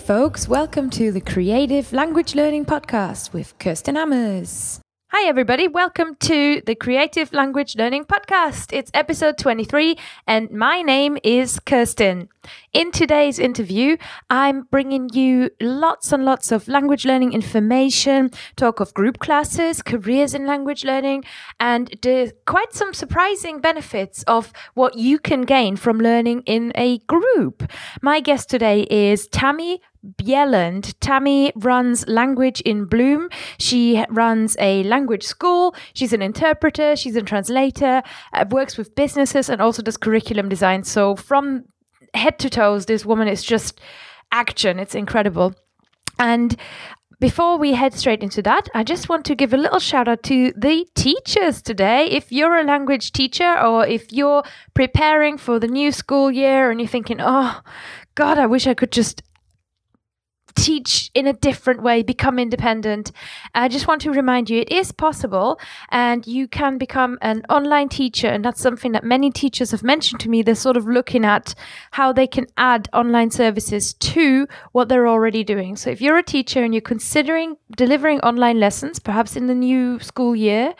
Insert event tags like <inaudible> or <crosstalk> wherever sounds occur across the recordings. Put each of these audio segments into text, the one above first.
folks. Welcome to the Creative Language Learning Podcast with Kerstin Hammes. Hi, everybody. Welcome to the Creative Language Learning Podcast. It's episode 23, and my name is Kerstin. In today's interview, I'm bringing you lots and lots of language learning information, talk of group classes, careers in language learning, and the, quite some surprising benefits of what you can gain from learning in a group. My guest today is Tammy Bjelland. Tammy runs Language in Bloom. She runs a language school. She's an interpreter. She's a translator. Uh, works with businesses and also does curriculum design. So from head to toes, this woman is just action. It's incredible. And before we head straight into that, I just want to give a little shout out to the teachers today. If you're a language teacher or if you're preparing for the new school year and you're thinking, oh, God, I wish I could just teach in a different way, become independent. I just want to remind you it is possible and you can become an online teacher. And that's something that many teachers have mentioned to me. They're sort of looking at how they can add online services to what they're already doing. So if you're a teacher and you're considering delivering online lessons, perhaps in the new school year,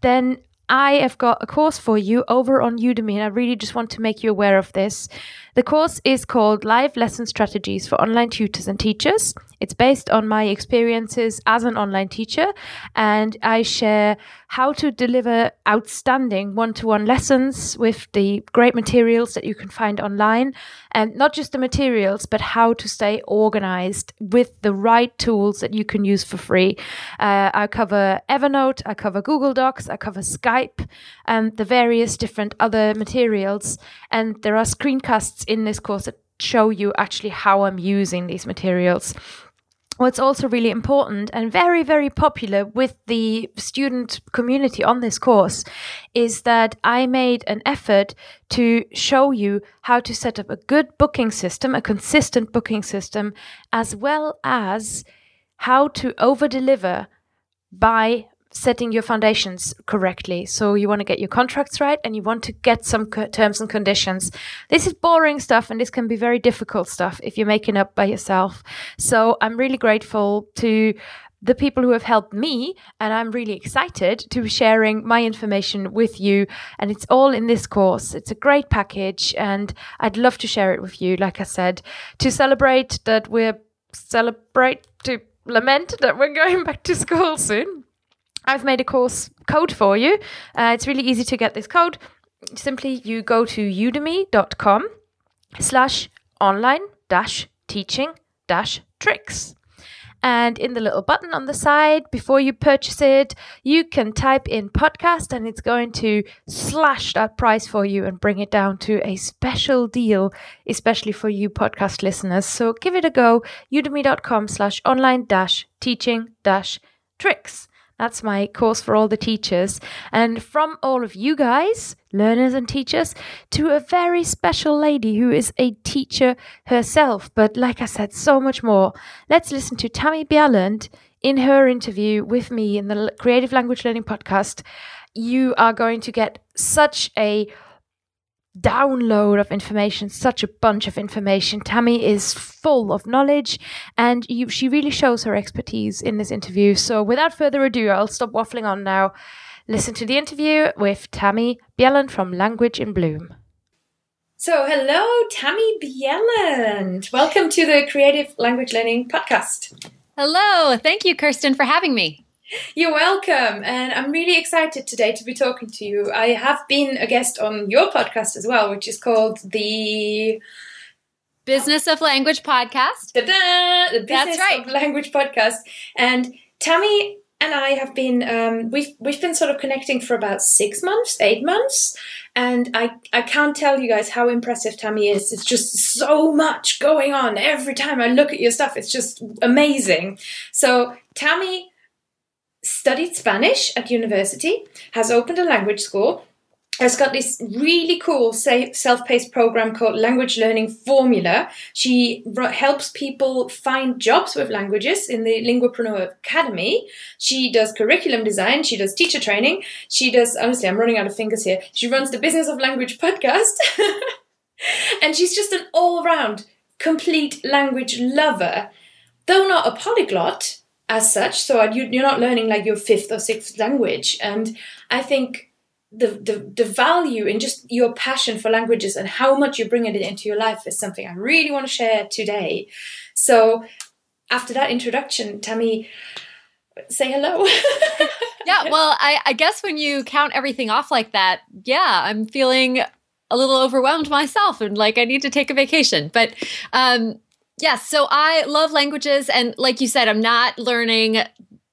then I have got a course for you over on Udemy, and I really just want to make you aware of this. The course is called Live Lesson Strategies for Online Tutors and Teachers. It's based on my experiences as an online teacher, and I share how to deliver outstanding one to one lessons with the great materials that you can find online. And not just the materials, but how to stay organized with the right tools that you can use for free. Uh, I cover Evernote, I cover Google Docs, I cover Skype, and the various different other materials. And there are screencasts in this course that show you actually how I'm using these materials. What's also really important and very, very popular with the student community on this course is that I made an effort to show you how to set up a good booking system, a consistent booking system, as well as how to over deliver by setting your foundations correctly. So you want to get your contracts right and you want to get some co- terms and conditions. This is boring stuff and this can be very difficult stuff if you're making up by yourself. So I'm really grateful to the people who have helped me and I'm really excited to be sharing my information with you and it's all in this course. It's a great package and I'd love to share it with you like I said to celebrate that we're celebrate to lament that we're <laughs> going back to school soon I've made a course code for you. Uh, it's really easy to get this code. Simply, you go to udemy.com slash online dash teaching dash tricks. And in the little button on the side, before you purchase it, you can type in podcast and it's going to slash that price for you and bring it down to a special deal, especially for you podcast listeners. So give it a go, udemy.com slash online dash teaching dash tricks. That's my course for all the teachers. And from all of you guys, learners and teachers, to a very special lady who is a teacher herself. But like I said, so much more. Let's listen to Tammy Bjelland in her interview with me in the Creative Language Learning Podcast. You are going to get such a download of information, such a bunch of information. Tammy is full of knowledge and you, she really shows her expertise in this interview. So, without further ado, I'll stop waffling on now. Listen to the interview with Tammy Bjelland from Language in Bloom. So, hello, Tammy Bjelland. Welcome to the Creative Language Learning Podcast. Hello. Thank you, Kerstin, for having me. You're welcome. And I'm really excited today to be talking to you. I have been a guest on your podcast as well, which is called the Business of Language podcast. Da-da! The Business That's right. of Language podcast. And Tammy and I have been um, we've we've been sort of connecting for about six months, eight months, and I I can't tell you guys how impressive Tammy is. It's just so much going on every time I look at your stuff. It's just amazing. So Tammy studied Spanish at university, has opened a language school, has got this really cool self-paced program called language learning formula. She helps people find jobs with languages in the linguapreneur academy. She does curriculum design she does teacher training she does honestly i'm running out of fingers here. She runs the business of language podcast. <laughs> And she's just an all-round complete language lover, though not a polyglot as such. So you're not learning like your fifth or sixth language. And I think the, the, the value in just your passion for languages and how much you bring it into your life is something I really want to share today. So after that introduction, Tammy, say hello. <laughs> yeah, well, I, I guess when you count everything off like that, yeah, I'm feeling a little overwhelmed myself and like I need to take a vacation. But um yes, so I love languages and like you said, I'm not learning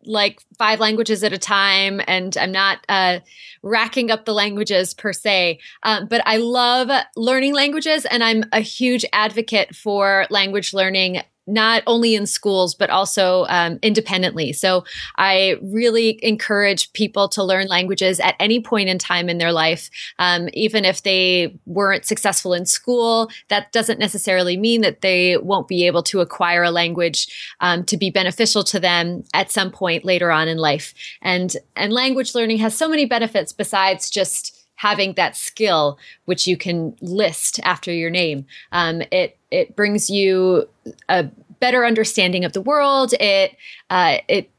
like five languages at a time and I'm not uh racking up the languages per se. Um, but I love learning languages and I'm a huge advocate for language learning not only in schools but also um, independently. So i really encourage people to learn languages at any point in time in their life um, even if they weren't successful in school. That doesn't necessarily mean that they won't be able to acquire a language um, to be beneficial to them at some point later on in life. And and language learning has so many benefits besides just having that skill which you can list after your name. Um, it it brings you a better understanding of the world. It uh, it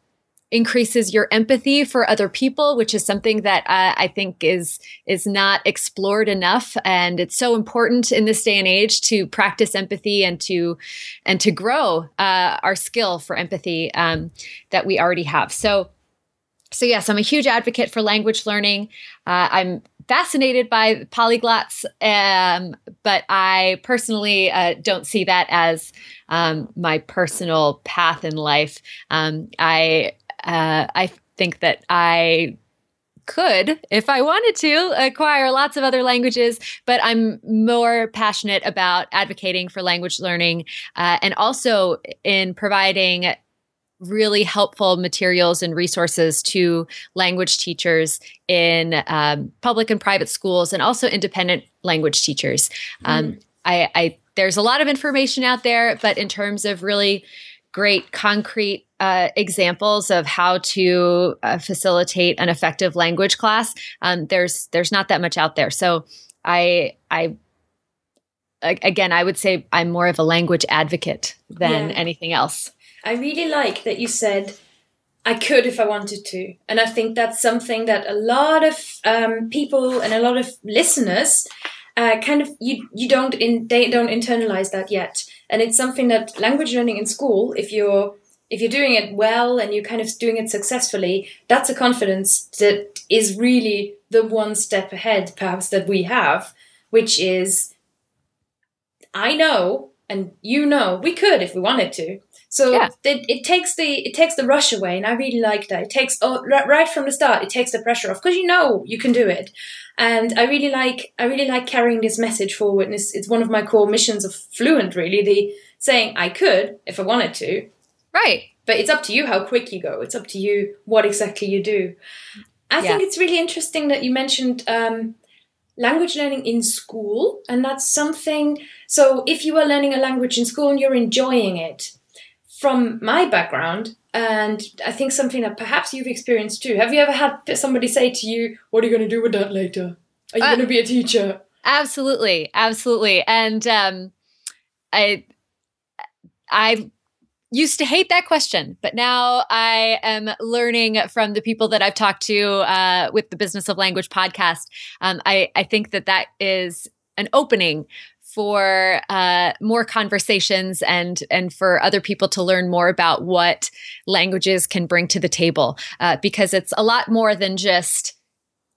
increases your empathy for other people, which is something that uh, I think is is not explored enough, and it's so important in this day and age to practice empathy and to and to grow uh, our skill for empathy um, that we already have. So. So yes, I'm a huge advocate for language learning. Uh, I'm fascinated by polyglots, um, but I personally uh, don't see that as um, my personal path in life. Um, I uh, I think that I could, if I wanted to, acquire lots of other languages, but I'm more passionate about advocating for language learning uh, and also in providing really helpful materials and resources to language teachers in um, public and private schools and also independent language teachers. Mm. Um, I, I, there's a lot of information out there, but in terms of really great concrete uh, examples of how to uh, facilitate an effective language class, um, there's there's not that much out there. So I I again I would say I'm more of a language advocate than yeah. anything else. I really like that you said I could if I wanted to. And I think that's something that a lot of um, people and a lot of listeners uh, kind of you you don't in they don't internalize that yet. And it's something that language learning in school, if you're if you're doing it well and you're kind of doing it successfully, that's a confidence that is really the one step ahead, perhaps that we have, which is I know and you know we could if we wanted to so yeah. it, it takes the it takes the rush away, and I really like that. It takes oh, right from the start. It takes the pressure off because you know you can do it, and I really like I really like carrying this message forward. And it's, it's one of my core missions of Fluent. Really, the saying I could if I wanted to, right. But it's up to you how quick you go. It's up to you what exactly you do. I yeah. think it's really interesting that you mentioned um, language learning in school, and that's something. So if you are learning a language in school and you're enjoying it from my background, and I think something that perhaps you've experienced too. Have you ever had somebody say to you, "What are you going to do with that later? Are you uh, going to be a teacher?" Absolutely, absolutely. And um, I, I used to hate that question, but now I am learning from the people that I've talked to uh, with the Business of Language podcast. Um, I, I think that that is an opening for uh, more conversations and and for other people to learn more about what languages can bring to the table uh, because it's a lot more than just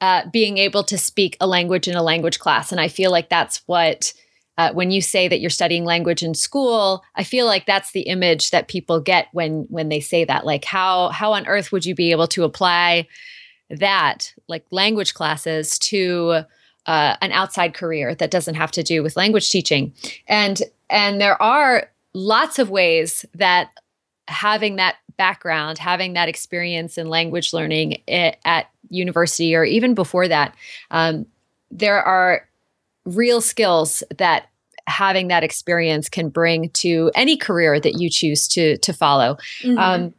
uh, being able to speak a language in a language class and i feel like that's what uh, when you say that you're studying language in school i feel like that's the image that people get when when they say that. Like how how on earth would you be able to apply that like language classes to uh, an outside career that doesn't have to do with language teaching? And and there are lots of ways that having that background having that experience in language learning at university or even before that um, there are real skills that having that experience can bring to any career that you choose to to follow mm-hmm. um,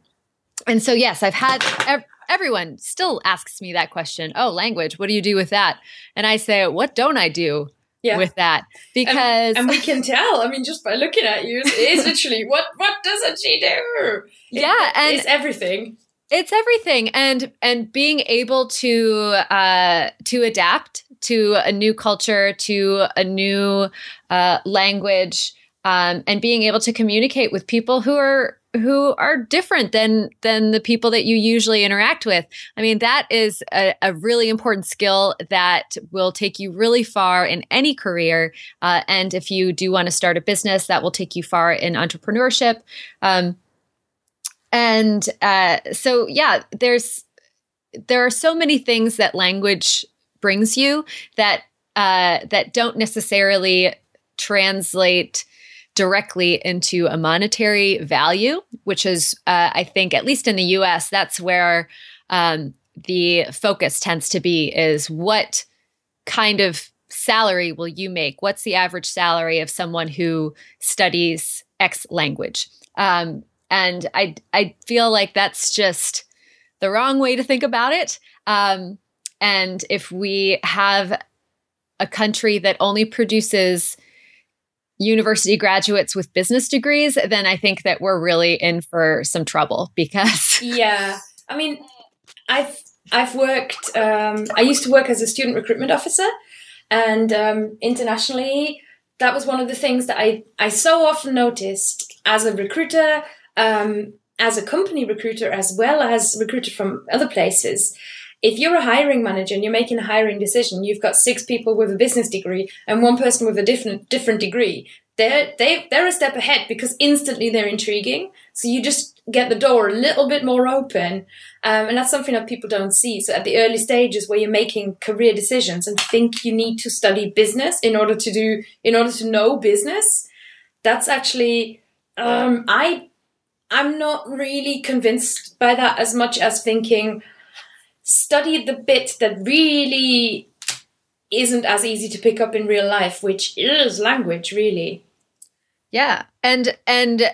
and so yes i've had ev- everyone still asks me that question. Oh, language, what do you do with that? And I say, what don't I do yeah. with that because and, and, we can tell i mean just by looking at you it's literally what what doesn't she do yeah it, and it's everything it's everything and and being able to uh to adapt to a new culture to a new uh language um and being able to communicate with people who are who are different than than the people that you usually interact with. I mean, that is a, a really important skill that will take you really far in any career. Uh, and if you do want to start a business, that will take you far in entrepreneurship. Um, and uh, so, yeah, there's there are so many things that language brings you that uh, that don't necessarily translate directly into a monetary value, which is, uh, I think, at least in the US, that's where um, the focus tends to be is what kind of salary will you make? What's the average salary of someone who studies X language? Um, and I, I feel like that's just the wrong way to think about it. Um, and if we have a country that only produces university graduates with business degrees, then I think that we're really in for some trouble <laughs> because yeah, I mean, I've I've worked. Um, I used to work as a student recruitment officer, and um, internationally, that was one of the things that I I so often noticed as a recruiter. Um, as a company recruiter as well as recruiter from other places if you're a hiring manager and you're making a hiring decision, you've got six people with a business degree and one person with a different different degree. They're they they're a step ahead because instantly they're intriguing. So you just get the door a little bit more open, um, and that's something that people don't see. So at the early stages where you're making career decisions and think you need to study business in order to do in order to know business, that's actually um, I I'm not really convinced by that as much as thinking study the bit that really isn't as easy to pick up in real life, which is language, really. Yeah. And, and,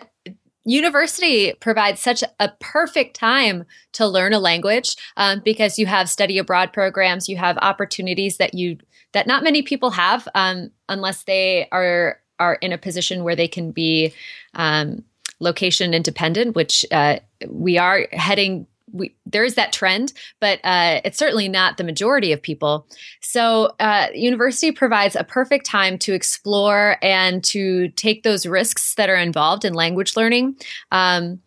University provides such a perfect time to learn a language um, because you have study abroad programs, you have opportunities that you that not many people have um, unless they are are in a position where they can be um, location independent, which uh, we are heading we, there is that trend, but uh, it's certainly not the majority of people. So, uh, university provides a perfect time to explore and to take those risks that are involved in language learning. Um,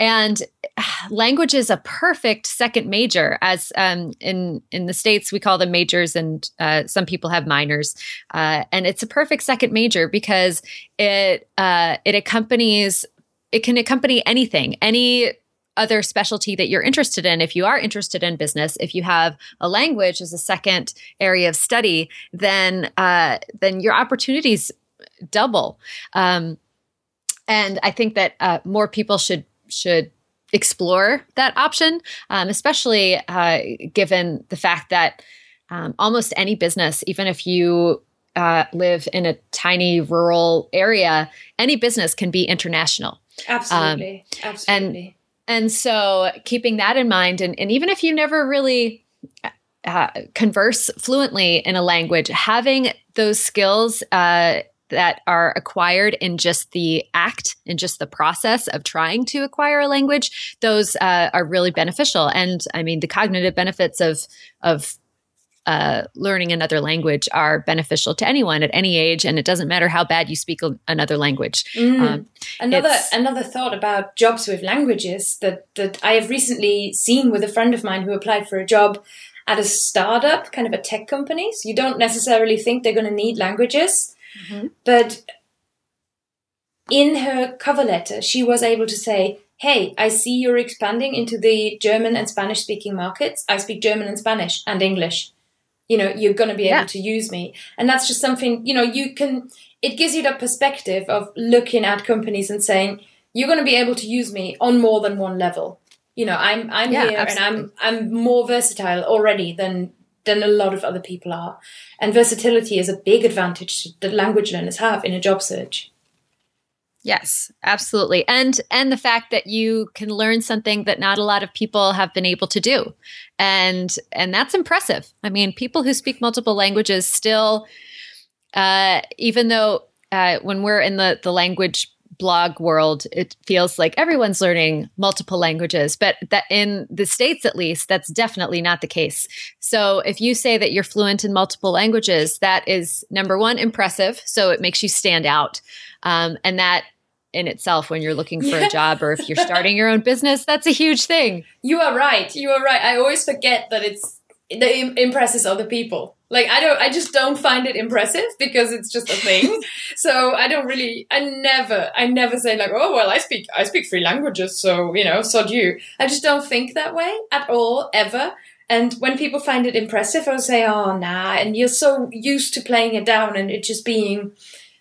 and language is a perfect second major, as um, in in the states we call them majors, and uh, some people have minors. Uh, and it's a perfect second major because it uh, it accompanies it can accompany anything, any other specialty that you're interested in if you are interested in business if you have a language as a second area of study then uh, then your opportunities double. Um, and i think that uh, more people should should explore that option um, especially uh, given the fact that um, almost any business even if you uh, live in a tiny rural area any business can be international. Absolutely. Um, absolutely. and and so keeping that in mind, and, and even if you never really uh, converse fluently in a language, having those skills uh, that are acquired in just the act, in just the process of trying to acquire a language, those uh, are really beneficial. And I mean, the cognitive benefits of of uh, learning another language are beneficial to anyone at any age, and it doesn't matter how bad you speak another language. Mm. Um, another another thought about jobs with languages that that I have recently seen with a friend of mine who applied for a job at a startup, kind of a tech company. So you don't necessarily think they're going to need languages, mm-hmm. but in her cover letter, she was able to say, hey, I see you're expanding into the German and Spanish speaking markets. I speak German and Spanish and English you know you're going to be able yeah. to use me and that's just something you know you can it gives you that perspective of looking at companies and saying you're going to be able to use me on more than one level you know i'm i'm yeah, here absolutely. and i'm i'm more versatile already than than a lot of other people are and versatility is a big advantage that language learners have in a job search Yes, absolutely. And and the fact that you can learn something that not a lot of people have been able to do. And and that's impressive. I mean, people who speak multiple languages still uh, even though uh, when we're in the the language blog world, it feels like everyone's learning multiple languages, but that in the States at least, that's definitely not the case. So if you say that you're fluent in multiple languages, that is number one, impressive. So it makes you stand out. Um, and that in itself, when you're looking for a job or if you're <laughs> starting your own business, that's a huge thing. You are right. You are right. I always forget that it's that impresses other people. Like I don't, I just don't find it impressive because it's just a thing. <laughs> so I don't really, I never, I never say like, oh well, I speak, I speak three languages, so you know, so do you. I just don't think that way at all, ever. And when people find it impressive, I'll say, oh nah, and you're so used to playing it down and it just being,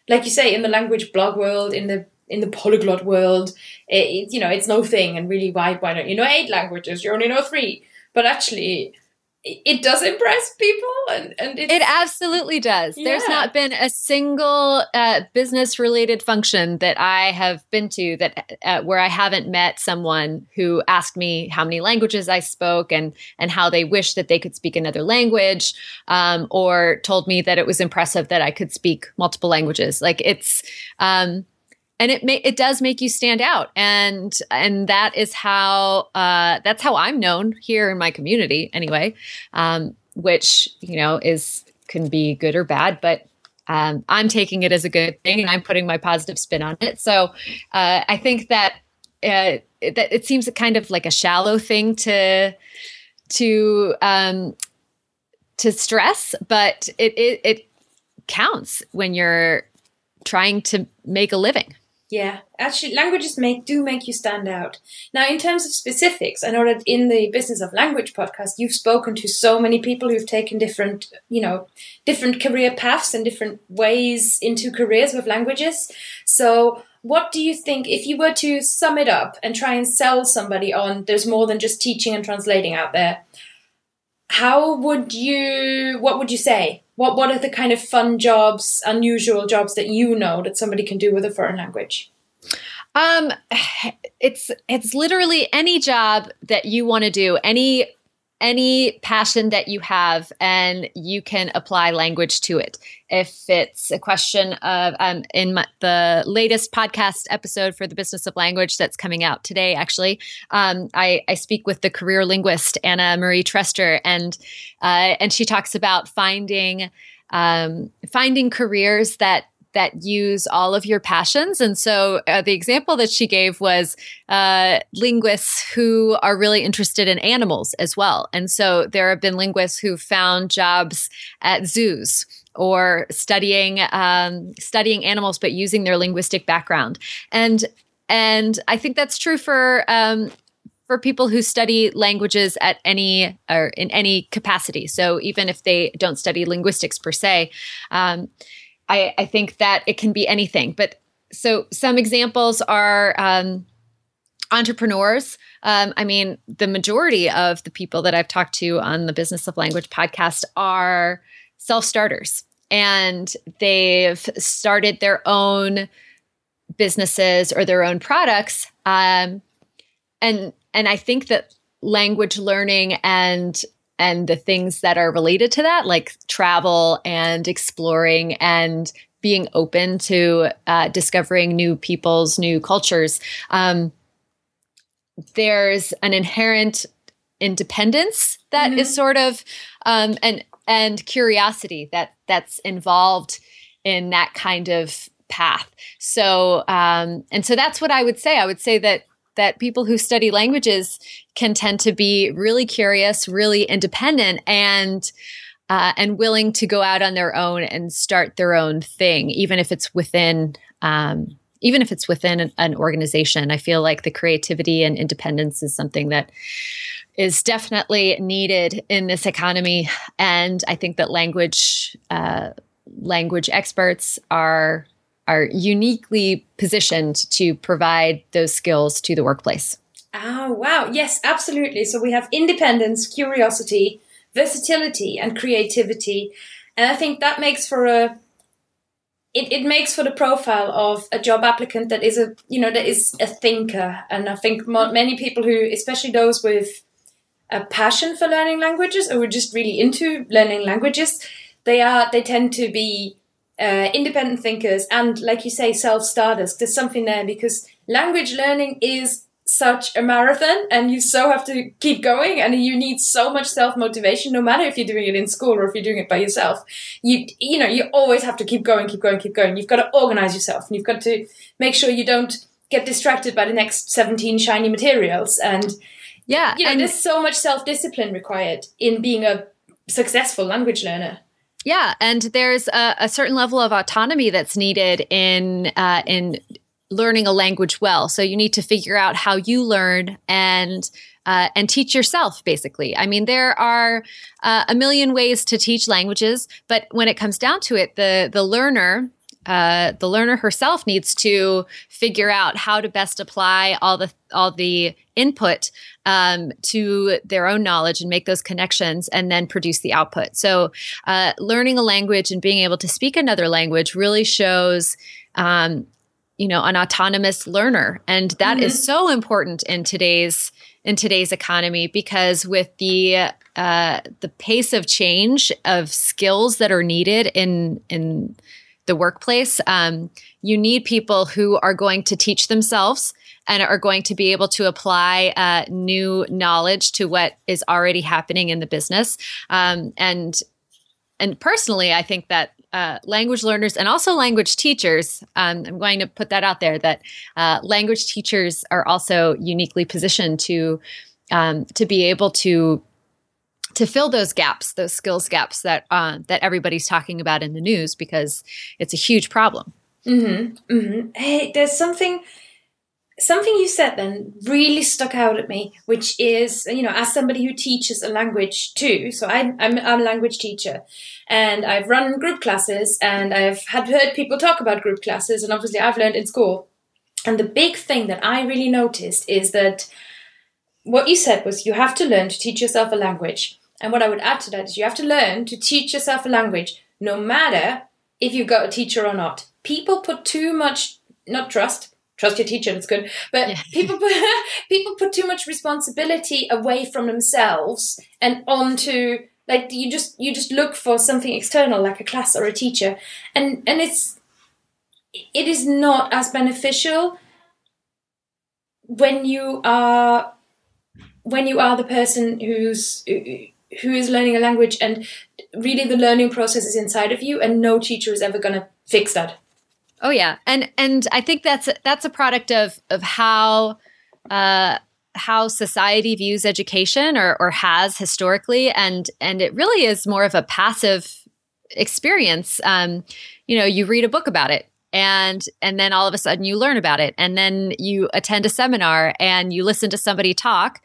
like you say, in the language blog world, in the in the polyglot world, it, you know, it's no thing. And really, why why don't you know eight languages? You only know three. But actually, it does impress people and, and it absolutely does yeah. there's not been a single uh, business related function that i have been to that uh, where i haven't met someone who asked me how many languages i spoke and and how they wish that they could speak another language um, or told me that it was impressive that i could speak multiple languages like it's um, and it may it does make you stand out. And and that is how uh, that's how i'm known here in my community anyway um, which you know is can be good or bad but um, i'm taking it as a good thing and i'm putting my positive spin on it. So uh, i think that uh, it, that it seems kind of like a shallow thing to to um, to stress but it, it it counts when you're trying to make a living yeah, actually, languages make do make you stand out. Now, in terms of specifics, I know that in the Business of Language podcast, you've spoken to so many people who've taken different, you know, different career paths and different ways into careers with languages. So, what do you think if you were to sum it up and try and sell somebody on there's more than just teaching and translating out there? How would you? What would you say? What What are the kind of fun jobs, unusual jobs that you know that somebody can do with a foreign language? Um, <sighs> it's it's literally any job that you want to do, any any passion that you have and you can apply language to it. If it's a question of, um, in my, the latest podcast episode for the business of language that's coming out today, actually, um, I, I, speak with the career linguist Anna Marie Trester, and uh, and she talks about finding um, finding careers that that use all of your passions. And so uh, the example that she gave was uh, linguists who are really interested in animals as well. And so there have been linguists who found jobs at zoos or studying um, studying animals, but using their linguistic background. And and I think that's true for um, for people who study languages at any or in any capacity. So even if they don't study linguistics per se, um, I, I think that it can be anything. But so some examples are um, entrepreneurs. Um, I mean, the majority of the people that I've talked to on the Business of Language podcast are self starters and they've started their own businesses or their own products. Um, and and I think that language learning and and the things that are related to that, like travel and exploring and being open to uh, discovering new peoples, new cultures. Um, there's an inherent independence that mm-hmm. is sort of um, and and curiosity that that's involved in that kind of path. So um, and so that's what I would say. I would say that that people who study languages can tend to be really curious, really independent, and uh, and willing to go out on their own and start their own thing, even if it's within um, even if it's within an, an, organization. I feel like the creativity and independence is something that is definitely needed in this economy, and I think that language uh, language experts are are uniquely positioned to provide those skills to the workplace. Oh, wow. Yes, absolutely. So we have independence, curiosity, versatility, and creativity. And I think that makes for a it, it makes for the profile of a job applicant that is a you know that is a thinker and i think many people who especially those with a passion for learning languages or who are just really into learning languages they are they tend to be uh, independent thinkers, and like you say, self starters. There's something there because language learning is such a marathon and you so have to keep going and you need so much self motivation no matter if you're doing it in school or if you're doing it by yourself. You you know you always have to keep going keep going keep going. You've got to organize yourself and you've got to make sure you don't get distracted by the next 17 shiny materials. And yeah you know and there's so much self discipline required in being a successful language learner yeah, and there's a, a, certain level of autonomy that's needed in uh, in learning a language well. So you need to figure out how you learn and uh, and teach yourself. Basically, I mean, there are uh, a million ways to teach languages, but when it comes down to it, the the learner uh, the learner herself needs to figure out how to best apply all the all the input um, to their own knowledge and make those connections and then produce the output. So, uh, learning a language and being able to speak another language really shows. Um, you know an autonomous learner and that mm-hmm. is so important in today's in today's economy because with the uh, the pace of change of skills that are needed in in the workplace. Um, you need people who are going to teach themselves and are going to be able to apply uh, new knowledge to what is already happening in the business. Um, and and personally, I think that uh, language learners and also language teachers. Um, I'm going to put that out there that uh, language teachers are also uniquely positioned to um, to be able to to fill those gaps, those skills gaps that uh, that everybody's talking about in the news because it's a huge problem. Mm-hmm. Mm-hmm. Hey, there's something something you said then really stuck out at me, which is you know as somebody who teaches a language too. So I'm I'm, I'm a language teacher, and I've run group classes, and I've had heard people talk about group classes, and obviously I've learned in school. And the big thing that I really noticed is that what you said was you have to learn to teach yourself a language. And what I would add to that is you have to learn to teach yourself a language, no matter if you've got a teacher or not. People put too much, not trust, trust your teacher, that's good, but yeah. <laughs> people put, <laughs> people put too much responsibility away from themselves and onto like you just you just look for something external like a class or a teacher and and it's it is not as beneficial when you are when you are the person who's who is learning a language and really the learning process is inside of you and no teacher is ever going to fix that. Oh yeah. And and i think that's that's a product of of how uh how society views education or or has historically. And and it really is more of a passive experience. Um you know you read a book about it and and then all of a sudden you learn about it and then you attend a seminar and you listen to somebody talk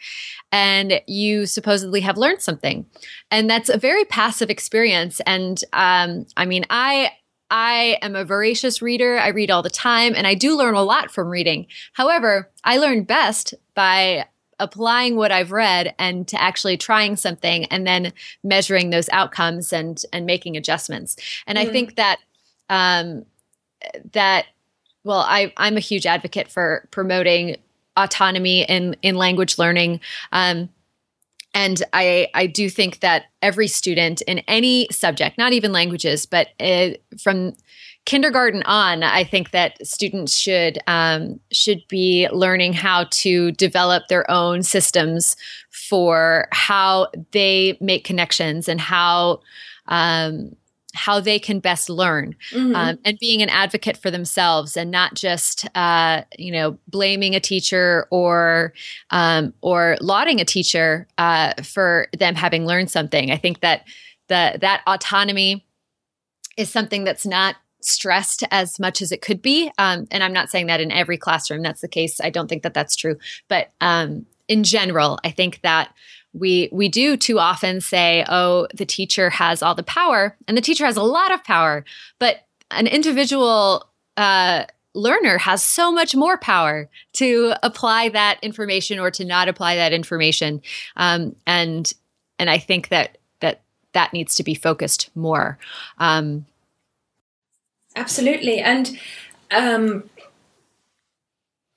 and you supposedly have learned something and that's a very passive experience and um, i mean i I am a voracious reader. I read all the time and I do learn a lot from reading. However, I learn best by applying what I've read and to actually trying something and then measuring those outcomes and and making adjustments. And mm. I think that um, that well I, i'm a huge advocate for promoting autonomy in in language learning. Um, and I, I do think that every student in any subject, not even languages, but uh, from kindergarten on, I think that students should um, should be learning how to develop their own systems for how they make connections and how um, how they can best learn mm-hmm. um, and being an advocate for themselves and not just uh, you know blaming a teacher or um, or lauding a teacher uh, for them having learned something. I think that the that autonomy is something that's not stressed as much as it could be um, and i'm not saying that in every classroom that's the case. I don't think that that's true. But um, in general i think that we we do too often say oh the teacher has all the power and the teacher has a lot of power but an individual uh, learner has so much more power to apply that information or to not apply that information um, and and i think that that that needs to be focused more. Um, absolutely and um,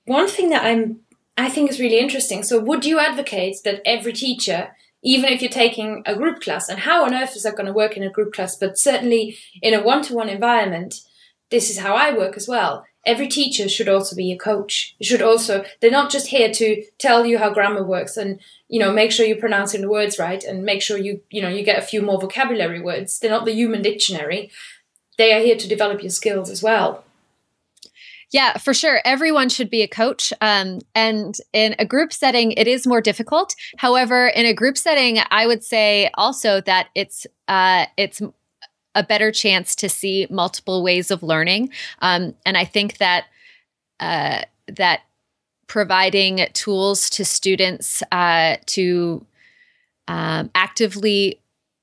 one thing that i'm I think is really interesting. So, would you advocate that every teacher even if you're taking a group class. And how on earth is that going to work in a group class? But certainly in a one to one environment, this is how I work as well. Every teacher should also be a coach. You should also, they're not just here to tell you how grammar works and, you know, make sure you're pronouncing the words right and make sure you, you know, you get a few more vocabulary words. They're not the human dictionary. They are here to develop your skills as well. Yeah, for sure. Everyone should be a coach. Um, and in a group setting, it is more difficult. However, in a group setting, I would say also that it's uh, it's a better chance to see multiple ways of learning. Um, and I think that uh, that providing tools to students uh, to um, actively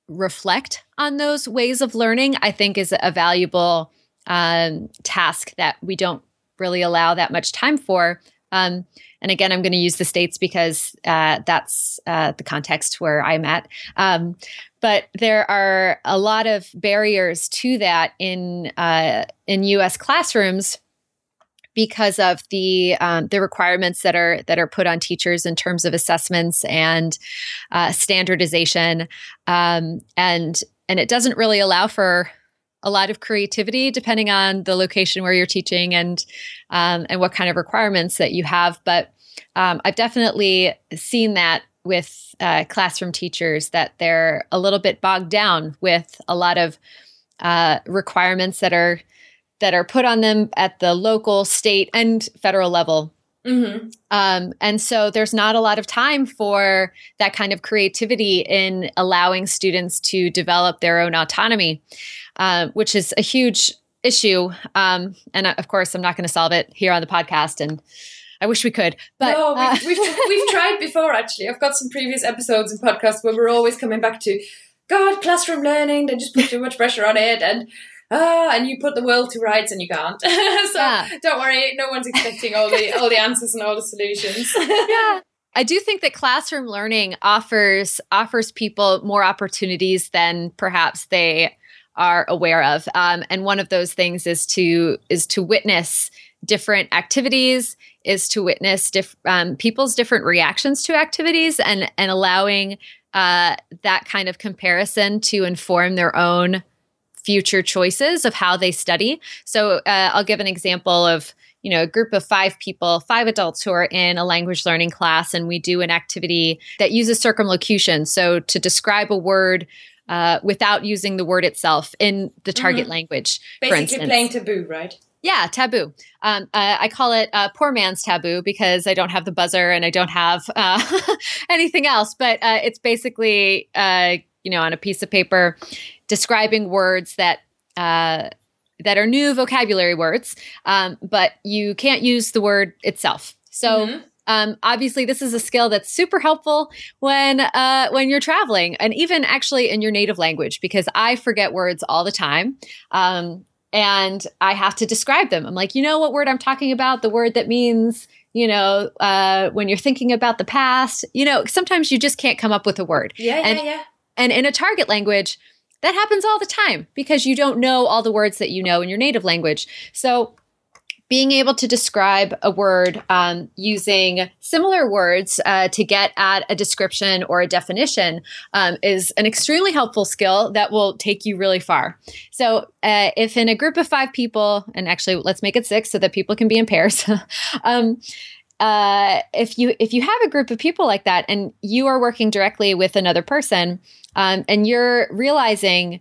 reflect on those ways of learning, I think is a valuable um, task that we don't really allow that much time for. Um, and again, I'm going to use the states because uh, that's uh, the context where I'm at. Um, but there are a lot of barriers to that in uh, in U.S. classrooms because of the um, the requirements that are that are put on teachers in terms of assessments and uh, standardization, um, and and it doesn't really allow for a lot of creativity depending on the location where you're teaching and um, and what kind of requirements that you have. But um, I've definitely seen that with uh, classroom teachers that they're a little bit bogged down with a lot of uh, requirements that are that are put on them at the local, state, and federal level. Mm-hmm. Um, and so there's not a lot of time for that kind of creativity in allowing students to develop their own autonomy. Uh, which is a huge issue. Um, and of course, I'm not going to solve it here on the podcast. And I wish we could. But no, we've, uh, we've, <laughs> we've tried before. Actually, I've got some previous episodes and podcasts where we're always coming back to, God, classroom learning. They just put too much pressure on it, and ah, and you put the world to rights, and you can't. <laughs> so yeah. don't worry, no one's expecting all the all the answers and all the solutions. <laughs> yeah. I do think that classroom learning offers offers people more opportunities than perhaps they are aware of. Um, and one of those things is to is to witness different activities, is to witness diff- um, people's different reactions to activities, and and allowing uh, that kind of comparison to inform their own future choices of how they study. So uh, I'll give an example of you know a group of five people five adults who are in a language learning class and we do an activity that uses circumlocution so to describe a word uh, without using the word itself in the target mm-hmm. language. Basically, playing taboo, right? Yeah, taboo. Um, uh, I call it uh, poor man's taboo because I don't have the buzzer and I don't have uh, <laughs> anything else. But uh, it's basically, uh, you know, on a piece of paper, describing words that uh, that are new vocabulary words, um, but you can't use the word itself. So mm-hmm. Um, obviously, this is a skill that's super helpful when uh, when you're traveling, and even actually in your native language, because I forget words all the time. Um, and I have to describe them. I'm like, you know what word I'm talking about? The word that means, you know, uh, when you're thinking about the past. You know, sometimes you just can't come up with a word. Yeah, and, yeah, yeah. And in a target language, that happens all the time because you don't know all the words that you know in your native language. So being able to describe a word um, using similar words uh, to get at a description or a definition um, is an extremely helpful skill that will take you really far. So, uh, if in a group of five people, and actually let's make it six so that people can be in pairs. <laughs> um, uh, if you if you have a group of people like that and you are working directly with another person um, and you're realizing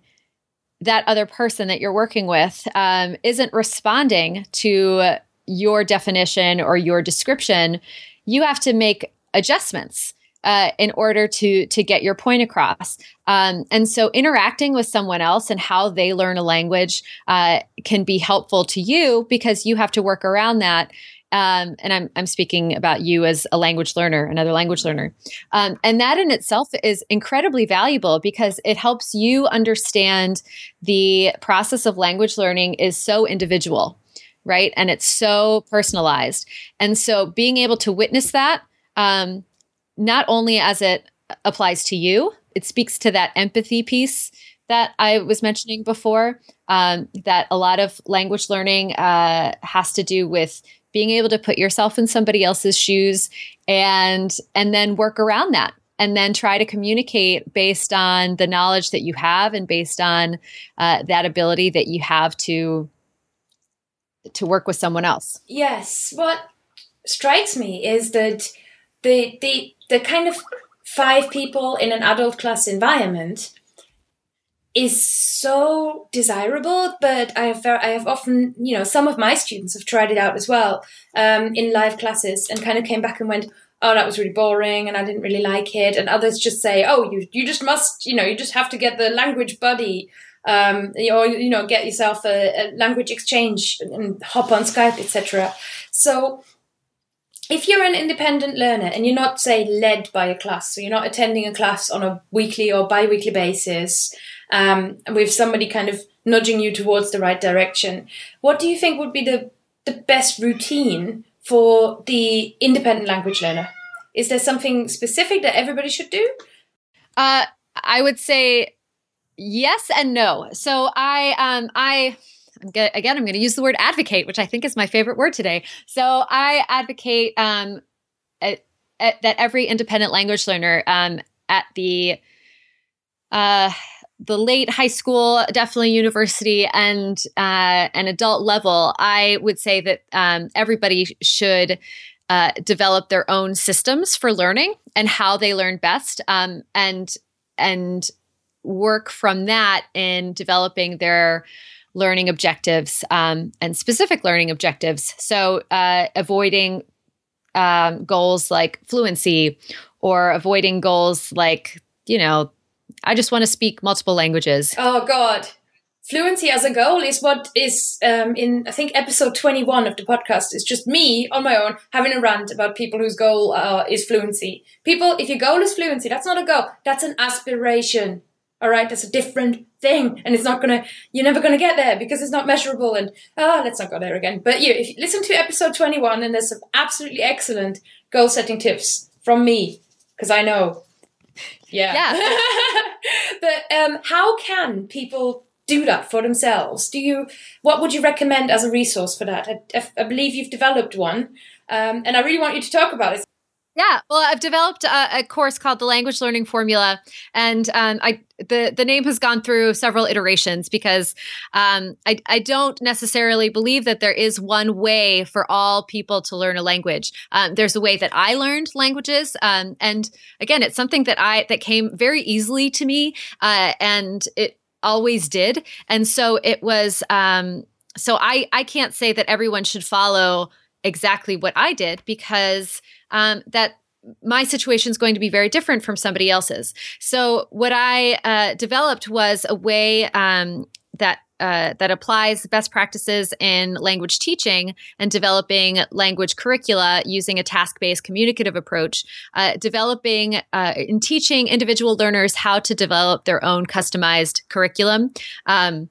that other person that you're working with um, isn't responding to your definition or your description, you have to make adjustments. Uh, in order to to get your point across, um, and so interacting with someone else and how they learn a language uh, can be helpful to you because you have to work around that um, and I'm, I'm speaking about you as a language learner, another language learner. Um, and that in itself is incredibly valuable because it helps you understand the process of language learning is so individual, right? And it's so personalized. And so being able to witness that, um, not only as it applies to you, it speaks to that empathy piece that I was mentioning before. Um, that a lot of language learning uh, has to do with being able to put yourself in somebody else's shoes and and then work around that and then try to communicate based on the knowledge that you have and based on uh, that ability that you have to to work with someone else. Yes, what strikes me is that the the the kind of five people in an adult class environment is so desirable. But I have I have often you know some of my students have tried it out as well um, in live classes and kind of came back and went. Oh, that was really boring, and I didn't really like it. And others just say, "Oh, you you just must, you know, you just have to get the language buddy um, or you know get yourself a, a, language exchange and hop on Skype, etc. So if you're an independent learner and you're not say led by a class, so you're not attending a class on a weekly or bi-weekly basis, um, with somebody kind of nudging you towards the right direction, what do you think would be the the best routine for the independent language learner? Is there something specific that everybody should do? Uh, I would say yes and no. So I um I again I'm going to use the word advocate, which I think is my favorite word today. So I advocate um at, at, that every independent language learner um at the uh the late high school, definitely university, and uh, an adult level, I would say that um, everybody should uh, develop their own systems for learning and how they learn best, um, and and work from that in developing their learning objectives um, and specific learning objectives. So, uh, avoiding um, goals like fluency or avoiding goals like, you know, I just want to speak multiple languages. Oh, God. Fluency as a goal is what is um, in, I think, episode 21 of the podcast. It's just me on my own having a rant about people whose goal uh, is fluency. People, if your goal is fluency, that's not a goal, that's an aspiration. All right, that's a different thing, and it's not gonna. You're never gonna get there because it's not measurable. And ah, oh, let's not go there again. But you, if you listen to episode 21, and there's some absolutely excellent goal setting tips from me because I know. Yeah. Yeah. <laughs> but um, how can people do that for themselves? Do you? What would you recommend as a resource for that? I, I believe you've developed one, um, and I really want you to talk about it. Yeah, well, I've developed a, a, course called the Language Learning Formula, and um, I the the name has gone through several iterations because um, I I don't necessarily believe that there is one way for all people to learn a language. Um, there's a way that I learned languages, um, and again, it's something that I that came very easily to me, uh, and it always did, and so it was. Um, so I I can't say that everyone should follow exactly what I did because um, that my situation is going to be very different from somebody else's. So what I uh, developed was a way um, that uh, that applies best practices in language teaching and developing language curricula using a task-based communicative approach, uh, developing uh, in teaching individual learners how to develop their own customized curriculum. Um,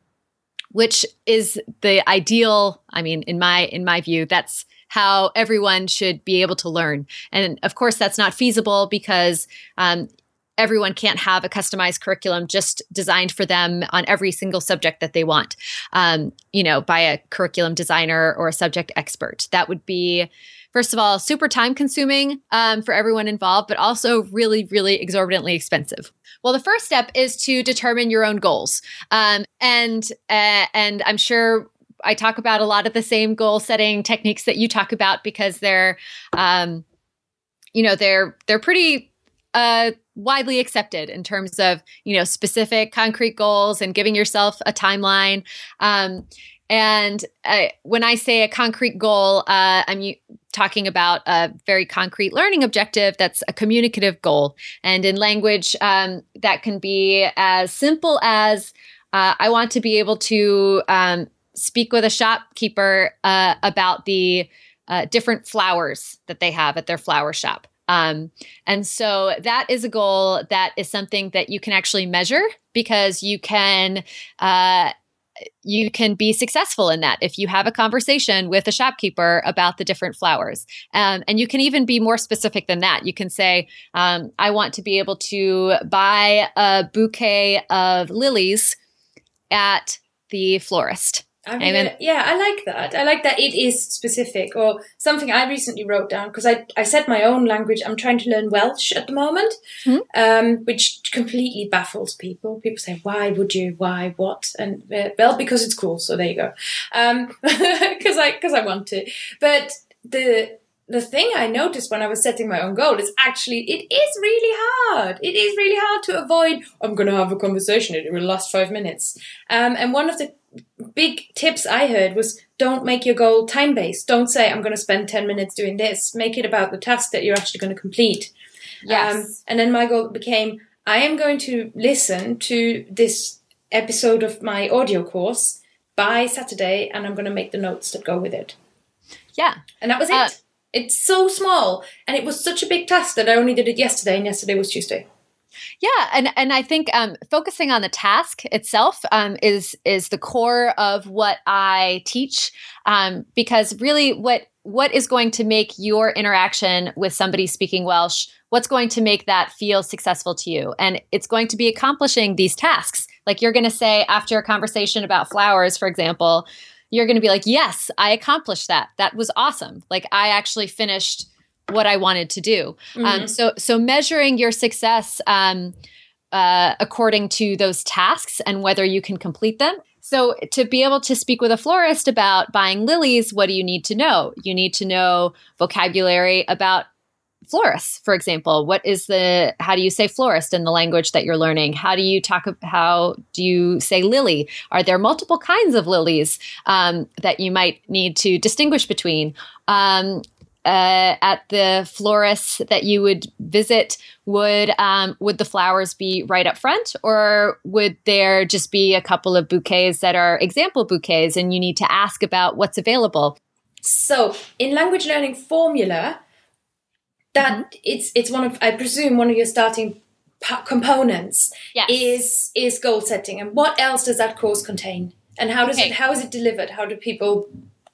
which is the ideal i mean in my in my view that's how everyone should be able to learn. And of course, that's not feasible because um, everyone can't have a customized curriculum just designed for them on every single subject that they want, um, you know, by a curriculum designer or a subject expert. That would be, first of all, super time consuming um, for everyone involved, but also really, really exorbitantly expensive. Well, the first step is to determine your own goals, um, and uh, and I'm sure I talk about a lot of the same goal setting techniques that you talk about because they're, um, you know, they're they're pretty uh, widely accepted in terms of you know specific concrete goals and giving yourself a timeline. Um, and uh, when I say a concrete goal, uh, I'm talking about a very concrete learning objective that's a communicative goal. And in language, um, that can be as simple as uh, I want to be able to um, speak with a shopkeeper uh, about the uh, different flowers that they have at their flower shop. Um, and so that is a goal that is something that you can actually measure because you can uh, you can be successful in that if you have a conversation with a shopkeeper about the different flowers. Um, and you can even be more specific than that. You can say, um, I want to be able to buy a bouquet of lilies at the florist I mean, Amen. yeah, I like that. I like that it is specific or something I recently wrote down because I, I said my own language. I'm trying to learn Welsh at the moment, mm-hmm. um, which completely baffles people. People say, why would you? Why? What? And uh, well, because it's cool. So there you go. Um, <laughs> cause I, cause I want to. But the, the thing I noticed when I was setting my own goal is actually it is really hard. It is really hard to avoid. I'm going to have a conversation. It will last five minutes. Um, and one of the big tips I heard was don't make your goal time based. Don't say I'm going to spend ten minutes doing this. Make it about the task that you're actually going to complete. Yes. Um, and then my goal became I am going to listen to this episode of my audio course by Saturday, and I'm going to make the notes that go with it. Yeah, and that was uh, it. It's so small, and it was such a big task that I only did it yesterday, and yesterday was Tuesday. Yeah, and and I think um, focusing on the task itself um, is is the core of what I teach, um, because really, what what is going to make your interaction with somebody speaking Welsh what's going to make that feel successful to you and it's going to be accomplishing these tasks like you're going to say after a conversation about flowers for example you're going to be like, yes, I accomplished that. That was awesome. Like I actually finished what I wanted to do. Um, mm-hmm. Um, so, so measuring your success um, uh, according to those tasks and whether you can complete them. So, to be able to speak with a florist about buying lilies, what do you need to know? You need to know vocabulary about florists for example what is the how do you say florist in the language that you're learning how do you talk how do you say lily are there multiple kinds of lilies um, that you might need to distinguish between um, uh, at the florists that you would visit would um, would the flowers be right up front or would there just be a couple of bouquets that are example bouquets and you need to ask about what's available so in language learning formula that mm-hmm. it's it's one of I presume one of your starting components yes. is is goal setting and what else does that course contain and how does okay. it how is it delivered how do people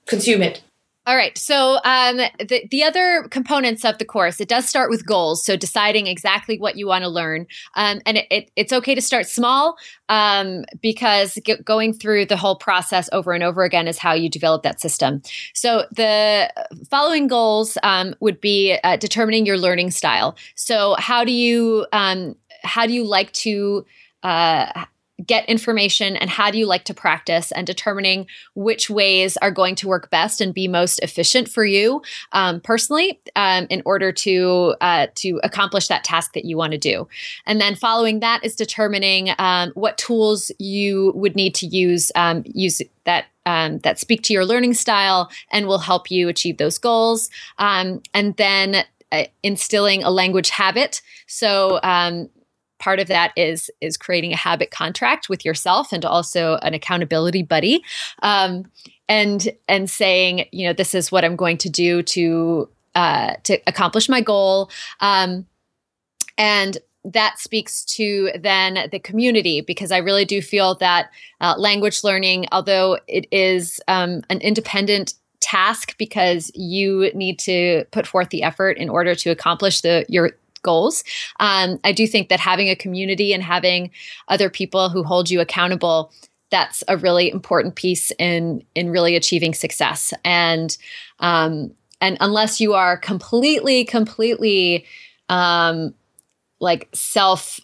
consume it all right. So um, the the other components of the course, it does start with goals. So deciding exactly what you want to learn, um, and it, it, it's okay to start small um, because going through the whole process over and over again is how you develop that system. So the following goals um, would be uh, determining your learning style. So how do you um, how do you like to uh, get information and how do you like to practice and determining which ways are going to work best and be most efficient for you um, personally um, in order to uh, to accomplish that task that you want to do. And then following that is determining um, what tools you would need to use um, use that um, that speak to your learning style and will help you achieve those goals. Um, and then uh, instilling a language habit. So um, part of that is is creating a habit contract with yourself and also an accountability buddy um, and and saying you know this is what i'm going to do to uh, to accomplish my goal. Um, and that speaks to then the community because I really do feel that uh, language learning, although it is um, an independent task because you need to put forth the effort in order to accomplish the your goals. Um, I do think that having a community and having other people who hold you accountable that's a really important piece in in really achieving success and um, and unless you are completely completely um, like self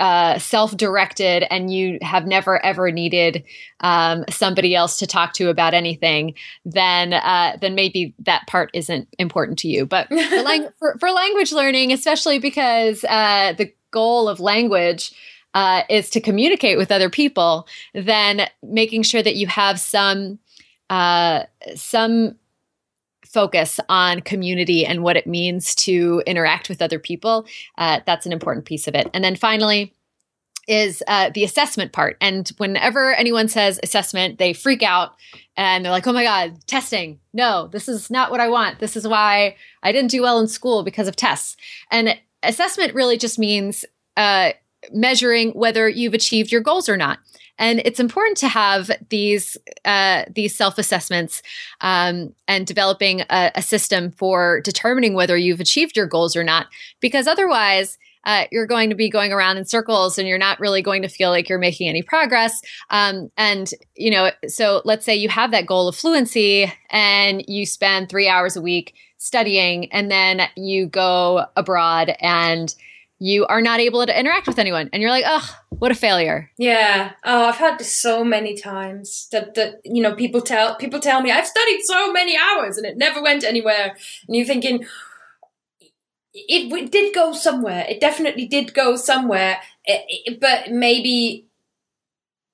uh, self-directed and you have never ever needed um, somebody else to talk to about anything, then uh, then maybe that part isn't important to you. But <laughs> for, lang- for, for language learning, especially because uh, the goal of language uh, is to communicate with other people, then making sure that you have some uh, some focus on community and what it means to interact with other people. Uh, that's an important piece of it. And then finally, is uh, the assessment part. And whenever anyone says assessment, they freak out and they're like, oh my God, testing. No, this is not what I want. This is why I didn't do well in school because of tests. And assessment really just means uh, measuring whether you've achieved your goals or not. And it's important to have these uh, these self assessments um, and developing a, a system for determining whether you've achieved your goals or not, because otherwise uh, you're going to be going around in circles and you're not really going to feel like you're making any progress. Um, and, you know, so let's say you have that goal of fluency and you spend three hours a week studying and then you go abroad and you are not able to interact with anyone and you're like oh what a failure yeah oh i've had this so many times that that you know people tell people tell me i've studied so many hours and it never went anywhere and you're thinking it, it did go somewhere. It definitely did go somewhere. It, it, but maybe,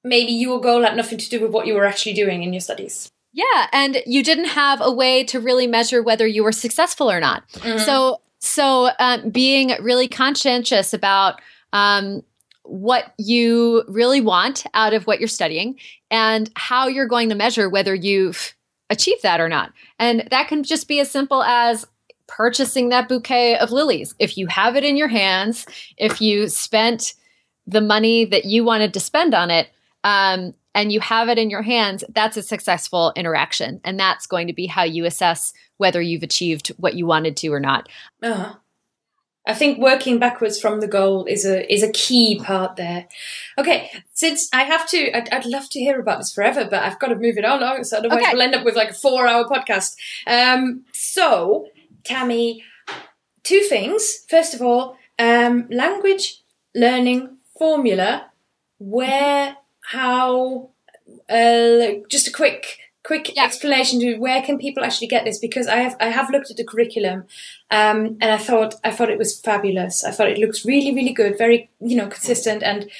maybe your goal had nothing to do with what you were actually doing in your studies. Yeah, and you didn't have a way to really measure whether you were successful or not. Mm-hmm. So, so um, being really conscientious about um, what you really want out of what you're studying and how you're going to measure whether you've achieved that or not. And that can just be as simple as purchasing that bouquet of lilies. If you have it in your hands, if you spent the money that you wanted to spend on it, um, and you have it in your hands, that's a successful interaction. And that's going to be how you assess whether you've achieved what you wanted to or not. Uh-huh. I think working backwards from the goal is a is a key part there. Okay, since I have to, I'd, I'd love to hear about this forever, but I've got to move it on, so otherwise okay. we'll end up with like a four hour podcast. Um, so Tammy, two things. First of all, um, language learning formula. Where, how, uh, just a quick quick yeah. explanation to where can people actually get this because I have I have looked at the curriculum um, and I thought I thought it was fabulous. I thought it looks really really good, very you know consistent, and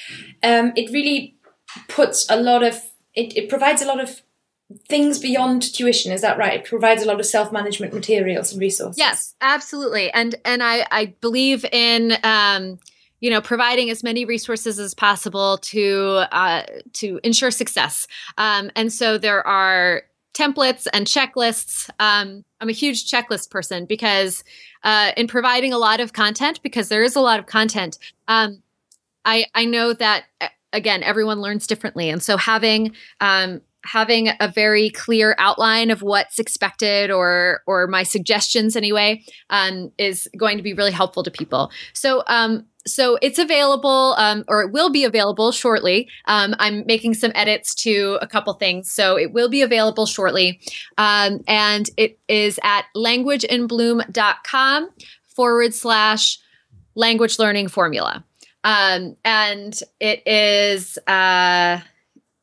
um, it really puts a lot of it, it provides a lot of things beyond tuition is that right it provides a lot of self-management materials and resources yes absolutely and and i i believe in um you know providing as many resources as possible to uh, to ensure success. Um, and so there are templates and checklists. Um, i'm a huge checklist person because uh, in providing a lot of content because there is a lot of content um, i i know that again everyone learns differently. And so having um, having a very clear outline of what's expected or or my suggestions anyway um, is going to be really helpful to people. So um, so it's available um, or it will be available shortly. Um, i'm making some edits to a couple things so it will be available shortly. Um, and it is at languageinbloom.com forward slash language learning formula. Um, and it is uh,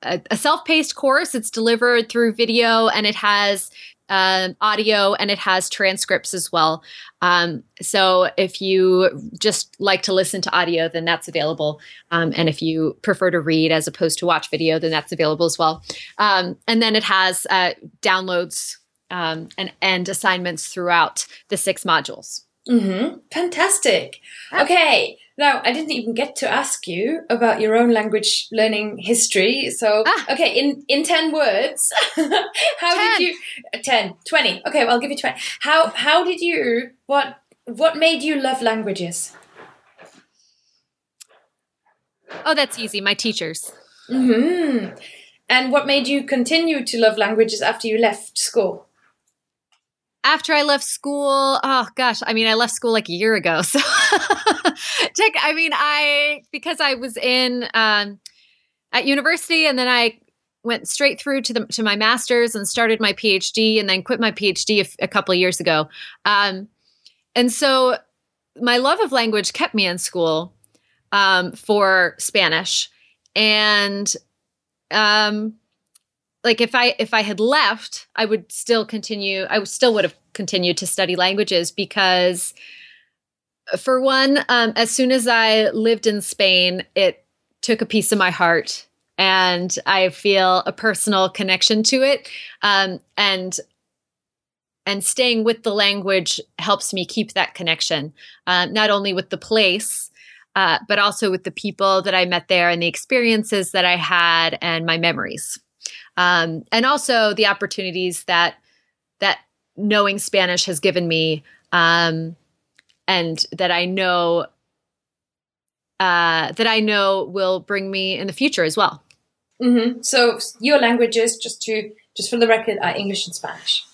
a, a self-paced course. It's delivered through video and it has um, audio and it has transcripts as well. Um, so if you just like to listen to audio, then that's available. Um, and if you prefer to read as opposed to watch video, then that's available as well. Um, and then it has uh, downloads um, and, and assignments throughout the six modules. Mm-hmm. Fantastic. Okay. Now, I didn't even get to ask you about your own language learning history. So, ah. okay, in, in 10 words, <laughs> how 10. did you, uh, 10, 20. Okay, well, I'll give you 20. How, how did you, what, what made you love languages? Oh, that's easy. My teachers. Mm-hmm. And what made you continue to love languages after you left school? After I left school, oh gosh, I mean, I left school like a year ago. <laughs> So, I mean, I, because I was in, um, at university and then I went straight through to the, to my master's and started my PhD and then quit my PhD a, a couple of years ago. Um, and so my love of language kept me in school, um, for Spanish and, um, like if i if i had left i would still continue i still would have continued to study languages because for one um, as soon as i lived in spain it took a piece of my heart and i feel a personal connection to it. Um, and and staying with the language helps me keep that connection uh, not only with the place uh, but also with the people that i met there and the experiences that i had and my memories um, and also the opportunities that that knowing Spanish has given me, um, and that I know uh, that I know will bring me in the future as well. Mm-hmm. So your languages, just to just for the record, are English and Spanish.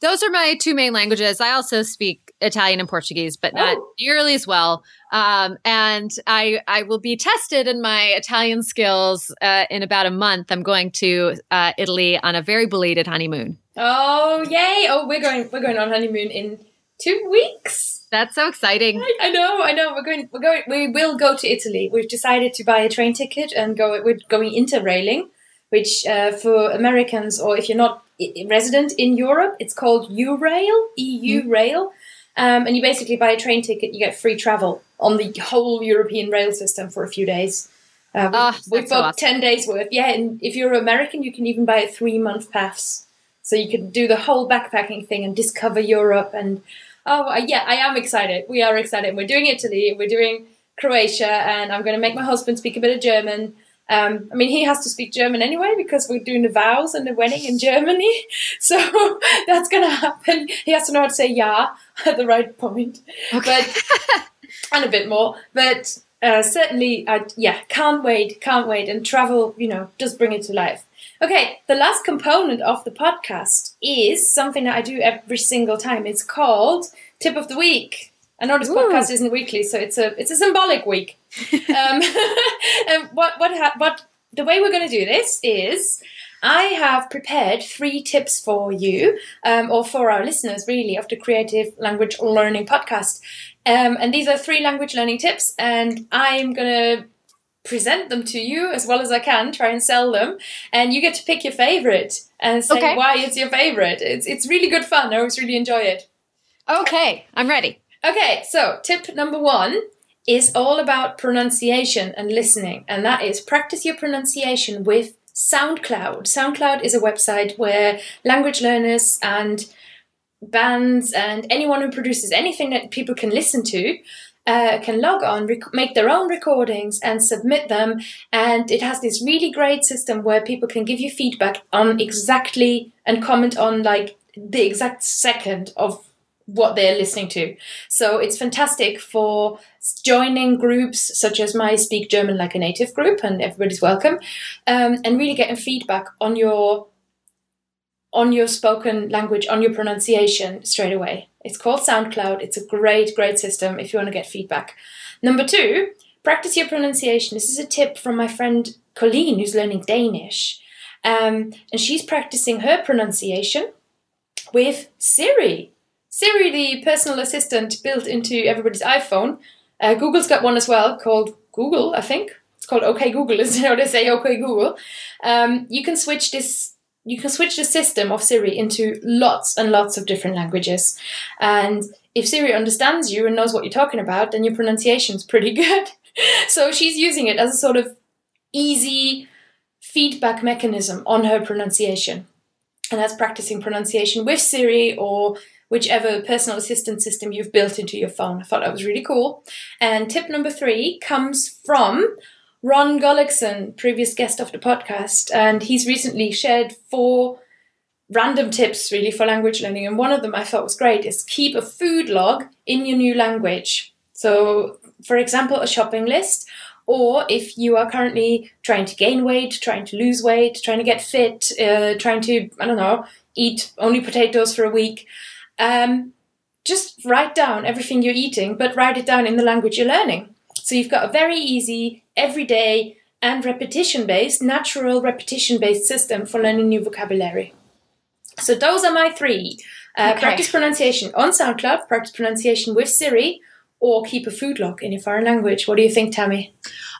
Those are my two main languages. I also speak Italian and Portuguese, but not oh. nearly as well. Um, and I I will be tested in my Italian skills uh, in about a month. I'm going to uh, Italy on a very belated honeymoon. Oh yay! Oh, we're going we're going on honeymoon in two weeks. That's so exciting. I, I, know, I know. We're going, we're going, we will go to Italy. We've decided to buy a train ticket and go. We're going interrailing, which uh, for Americans or if you're not resident in Europe, it's called Eurail, EU mm. Rail. Um, and you basically buy a train ticket, you get free travel on the whole European rail system for a few days. Uh, we, oh, we've awesome. 10 days worth. Yeah, and if you're American, you can even buy a three month pass. So you can do the whole backpacking thing and discover Europe. And oh, yeah, I am excited. We are excited. We're doing Italy, we're doing Croatia, and I'm going to make my husband speak a bit of German. Um, I mean, he has to speak German anyway because we're doing the vows and the wedding in Germany. <laughs> So <laughs> that's going to happen. He has to know how to say ja <laughs> at the right point. Okay. But, and a bit more. But uh, certainly, I, yeah, can't wait, can't wait. And travel, you know, does bring it to life. Okay, the last component of the podcast is something that I do every single time. It's called Tip of the Week. I know this Ooh. podcast isn't weekly, so it's a it's a symbolic week. <laughs> um, and <laughs> what what ha- what the way we're going to do this is I have prepared three tips for you, um, or for our listeners, really, of the Creative Language Learning Podcast. Um, and these are three language learning tips, and I'm going to present them to you as well as I can, try and sell them, and you get to pick your favorite and say okay. why it's your favorite. It's it's really good fun. I always really enjoy it. Okay, I'm ready. Okay, so tip number one is all about pronunciation and listening, and that is practice your pronunciation with SoundCloud. SoundCloud is a website where language learners and bands and anyone who produces anything that people can listen to uh, can log on, rec- make their own recordings, and submit them. And it has this really great system where people can give you feedback on exactly and comment on like the exact second of what they're listening to. So it's fantastic for joining groups such as my Speak German Like a Native group, and everybody's welcome, um, and really getting feedback on your on your spoken language, on your pronunciation straight away. It's called SoundCloud. It's a great, great system if you want to get feedback. Number two, practice your pronunciation. This is a tip from my friend Colleen, who's learning Danish. Um, and she's practicing her pronunciation with Siri. Siri, the personal assistant built into everybody's iPhone. Uh, Google's got one as well called Google, I think. It's called OK Google, <laughs> it? How they say OK Google. Um, you can switch this. You can switch the system of Siri into lots and lots of different languages. And if Siri understands you and knows what you're talking about, then your pronunciation's pretty <laughs> good. so she's using it as a sort of easy feedback mechanism on her pronunciation. And that's practicing pronunciation with Siri or whichever personal assistant system you've built into your phone. I thought that was really cool. And tip number three comes from Ron Gullekson, previous guest of the podcast, and he's recently shared four random tips really for language learning. And one of them I thought was great is keep a food log in your new language. So, for example, a shopping list, or if you are currently trying to gain weight, trying to lose weight, trying to get fit, uh, trying to, I don't know, eat only potatoes for a week, um, just write down everything you're eating, but write it down in the language you're learning. So you've got a very easy, everyday, and repetition based, natural repetition based system for learning new vocabulary. So those are my three. Uh, okay. Practice pronunciation on SoundCloud, practice pronunciation with Siri, or keep a food log in your foreign language. What do you think, Tammy?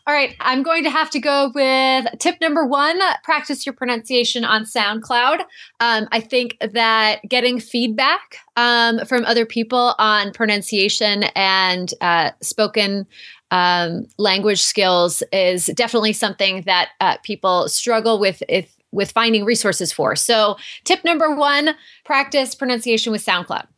All right, I'm going to have to go with tip number one practice your pronunciation on SoundCloud. Um, I think that getting feedback um, from other people on pronunciation and uh, spoken um, language skills is definitely something that uh, people struggle with if, with finding resources for. So, tip number one practice pronunciation with SoundCloud.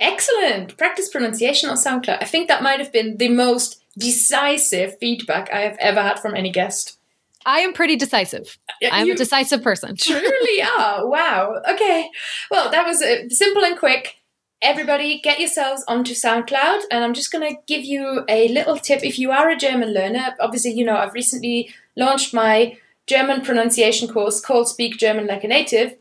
Excellent. Practice pronunciation on SoundCloud. I think that might have been the most decisive feedback I have ever had from any guest. I am pretty decisive. I'm you a decisive person. <laughs> truly are. Wow. Okay. Well, that was uh, simple and quick. Everybody, get yourselves onto SoundCloud, and I'm just going to give you a little tip. If you are a German learner, obviously, you know, I've recently launched my German pronunciation course called Speak German Like a Native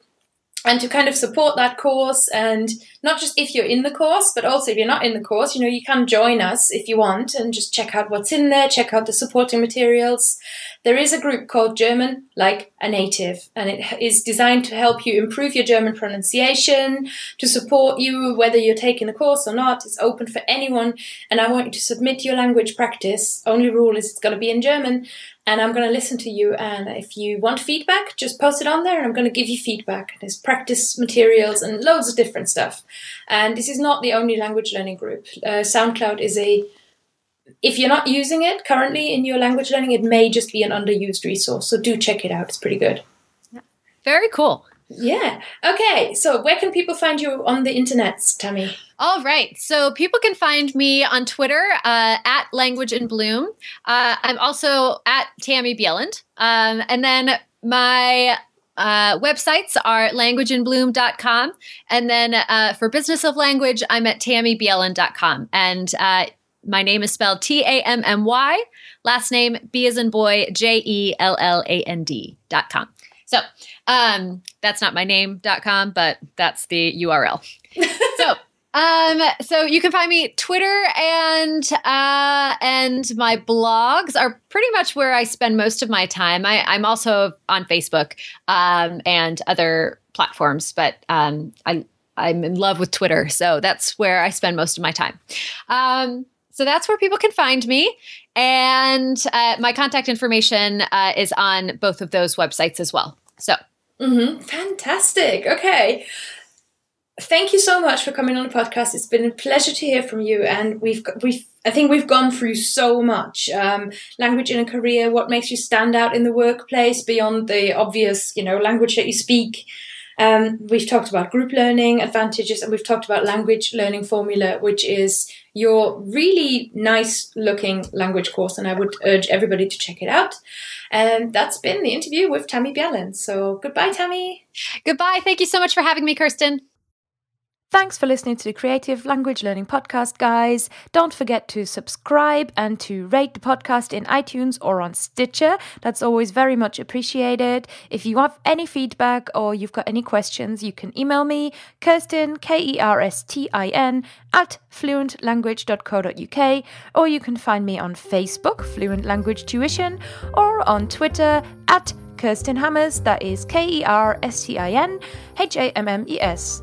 and to kind of support that course and not just if you're in the course but also if you're not in the course you know you can join us if you want and just check out what's in there check out the supporting materials there is a group called german like a native and it is designed to help you improve your german pronunciation to support you whether you're taking the course or not it's open for anyone and i want you to submit your language practice only rule is it's going to be in german and I'm going to listen to you. And if you want feedback, just post it on there and I'm going to give you feedback. There's practice materials and loads of different stuff. And this is not the only language learning group. Uh, SoundCloud is a, if you're not using it currently in your language learning, it may just be an underused resource. So do check it out. It's pretty good. Very cool. Yeah. Okay. So where can people find you on the internet, Tammy? All right. So people can find me on Twitter uh, at Language in Bloom. Uh, I'm also at Tammy Bjelland. Um, and then my uh, websites are languageinbloom.com. And then uh, for Business of Language, I'm at tammybjelland.com. And uh, my name is spelled T A M M Y, last name B as in boy, J E L L A N D.com. So um, that's not my name dot com, but that's the URL. <laughs> so um, so you can find me Twitter and uh, and my blogs are pretty much where I spend most of my time. I, I'm also on Facebook um, and other platforms, but um, I I'm in love with Twitter, so that's where I spend most of my time. Um, so that's where people can find me, and uh, my contact information uh, is on both of those websites as well. So. Mm-hmm. Fantastic. Okay thank you so much for coming on the podcast. It's been a pleasure to hear from you, and we've we've I think we've gone through so much um, language in a career. What makes you stand out in the workplace beyond the obvious, you know, language that you speak. Um, we've talked about group learning advantages, and we've talked about language learning formula, which is your really nice looking language course, and I would urge everybody to check it out. And that's been the interview with Tammy Bjelland. So goodbye, Tammy. Goodbye. Thank you so much for having me, Kerstin. Thanks for listening to the Creative Language Learning Podcast, guys. Don't forget to subscribe and to rate the podcast in iTunes or on Stitcher. That's always very much appreciated. If you have any feedback or you've got any questions, you can email me, Kerstin, K E R S T I N, at fluentlanguage.co.uk, or you can find me on Facebook, Fluent Language Tuition, or on Twitter at Kerstin Hammes, that is K E R S T I N H A M M E S.